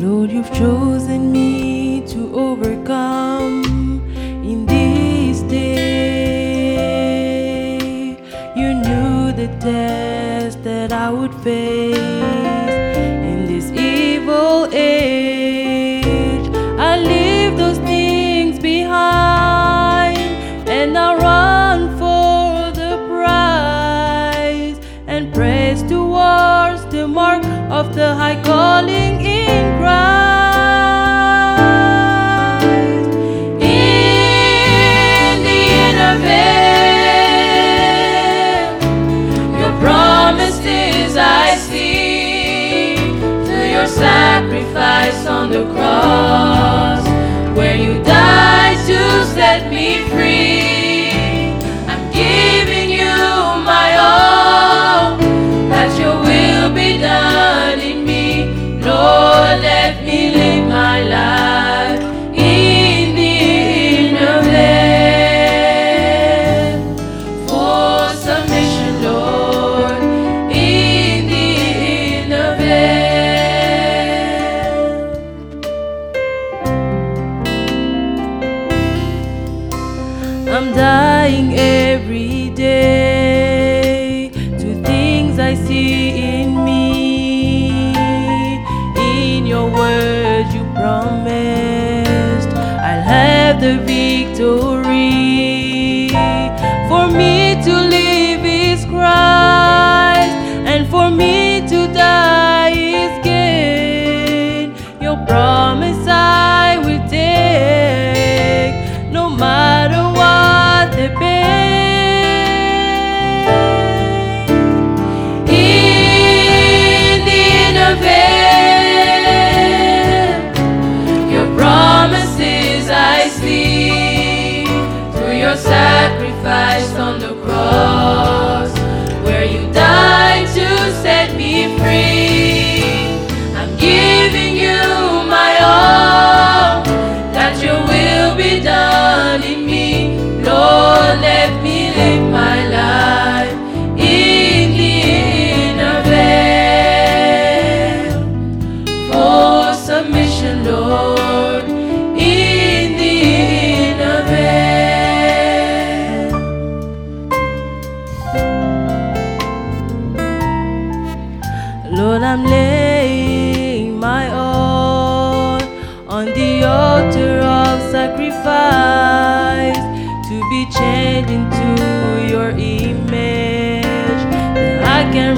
Lord, you've chosen me to overcome in this day. You knew the test that I would face in this evil age. I leave those things behind and I run for the prize and press towards the mark of the high calling. Sacrifice on the cross, where you died to set me free. Dying every day to things I see in me. In your word, you promised I'll have the victory. Your sacrifice on the cross, sacrifice to be changed into your image, that I can